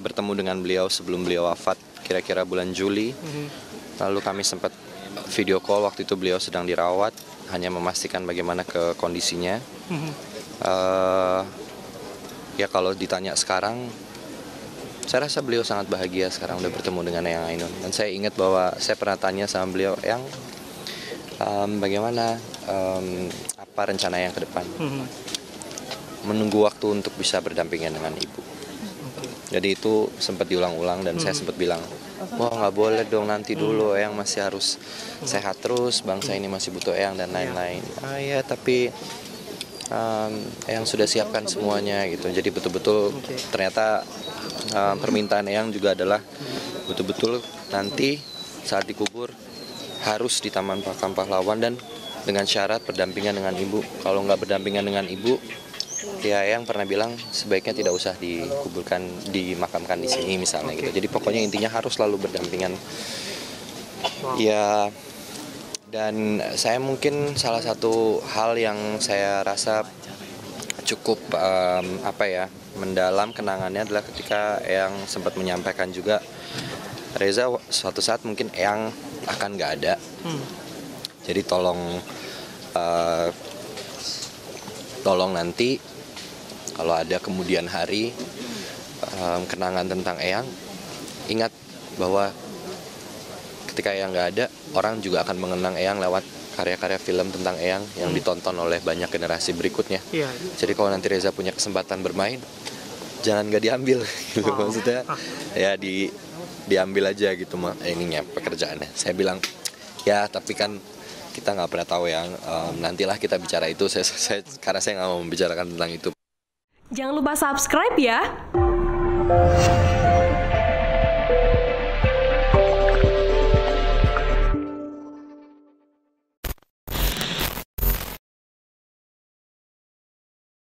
bertemu dengan beliau sebelum beliau wafat kira-kira bulan Juli. Lalu kami sempat video call waktu itu beliau sedang dirawat, hanya memastikan bagaimana ke kondisinya. Eh, ya kalau ditanya sekarang, saya rasa beliau sangat bahagia sekarang udah bertemu dengan Eyang Ainun. Dan saya ingat bahwa saya pernah tanya sama beliau, yang bagaimana em, apa rencana yang ke depan? Menunggu waktu untuk bisa berdampingan dengan ibu. Jadi itu sempat diulang-ulang dan saya sempat bilang, wah nggak boleh dong nanti dulu Eyang masih harus sehat terus, bangsa ini masih butuh Eyang dan lain-lain. Ah ya tapi em, Eyang sudah siapkan semuanya gitu. Jadi betul-betul ternyata em, permintaan Eyang juga adalah betul-betul nanti saat dikubur harus di Taman Makam Pahlawan dan dengan syarat berdampingan dengan ibu. Kalau nggak berdampingan dengan ibu, ya yang pernah bilang sebaiknya tidak usah dikuburkan dimakamkan di sini misalnya gitu. Jadi pokoknya intinya harus selalu berdampingan. Ya dan saya mungkin salah satu hal yang saya rasa cukup em, apa ya mendalam kenangannya adalah ketika yang sempat menyampaikan juga Reza suatu saat mungkin Eyang akan nggak ada. Jadi tolong eh, tolong nanti kalau ada kemudian hari em, kenangan tentang Eyang ingat bahwa ketika Eyang nggak ada orang juga akan mengenang Eyang lewat karya-karya film tentang Eyang yang ditonton oleh banyak generasi berikutnya Iya. jadi kalau nanti Reza punya kesempatan bermain jangan nggak diambil gitu Oh. maksudnya ya di diambil aja gitu mah ininya pekerjaannya saya bilang ya tapi kan kita nggak pernah tahu yang em, nantilah kita bicara itu. Saya, saya karena saya nggak mau membicarakan tentang itu. Jangan lupa subscribe ya.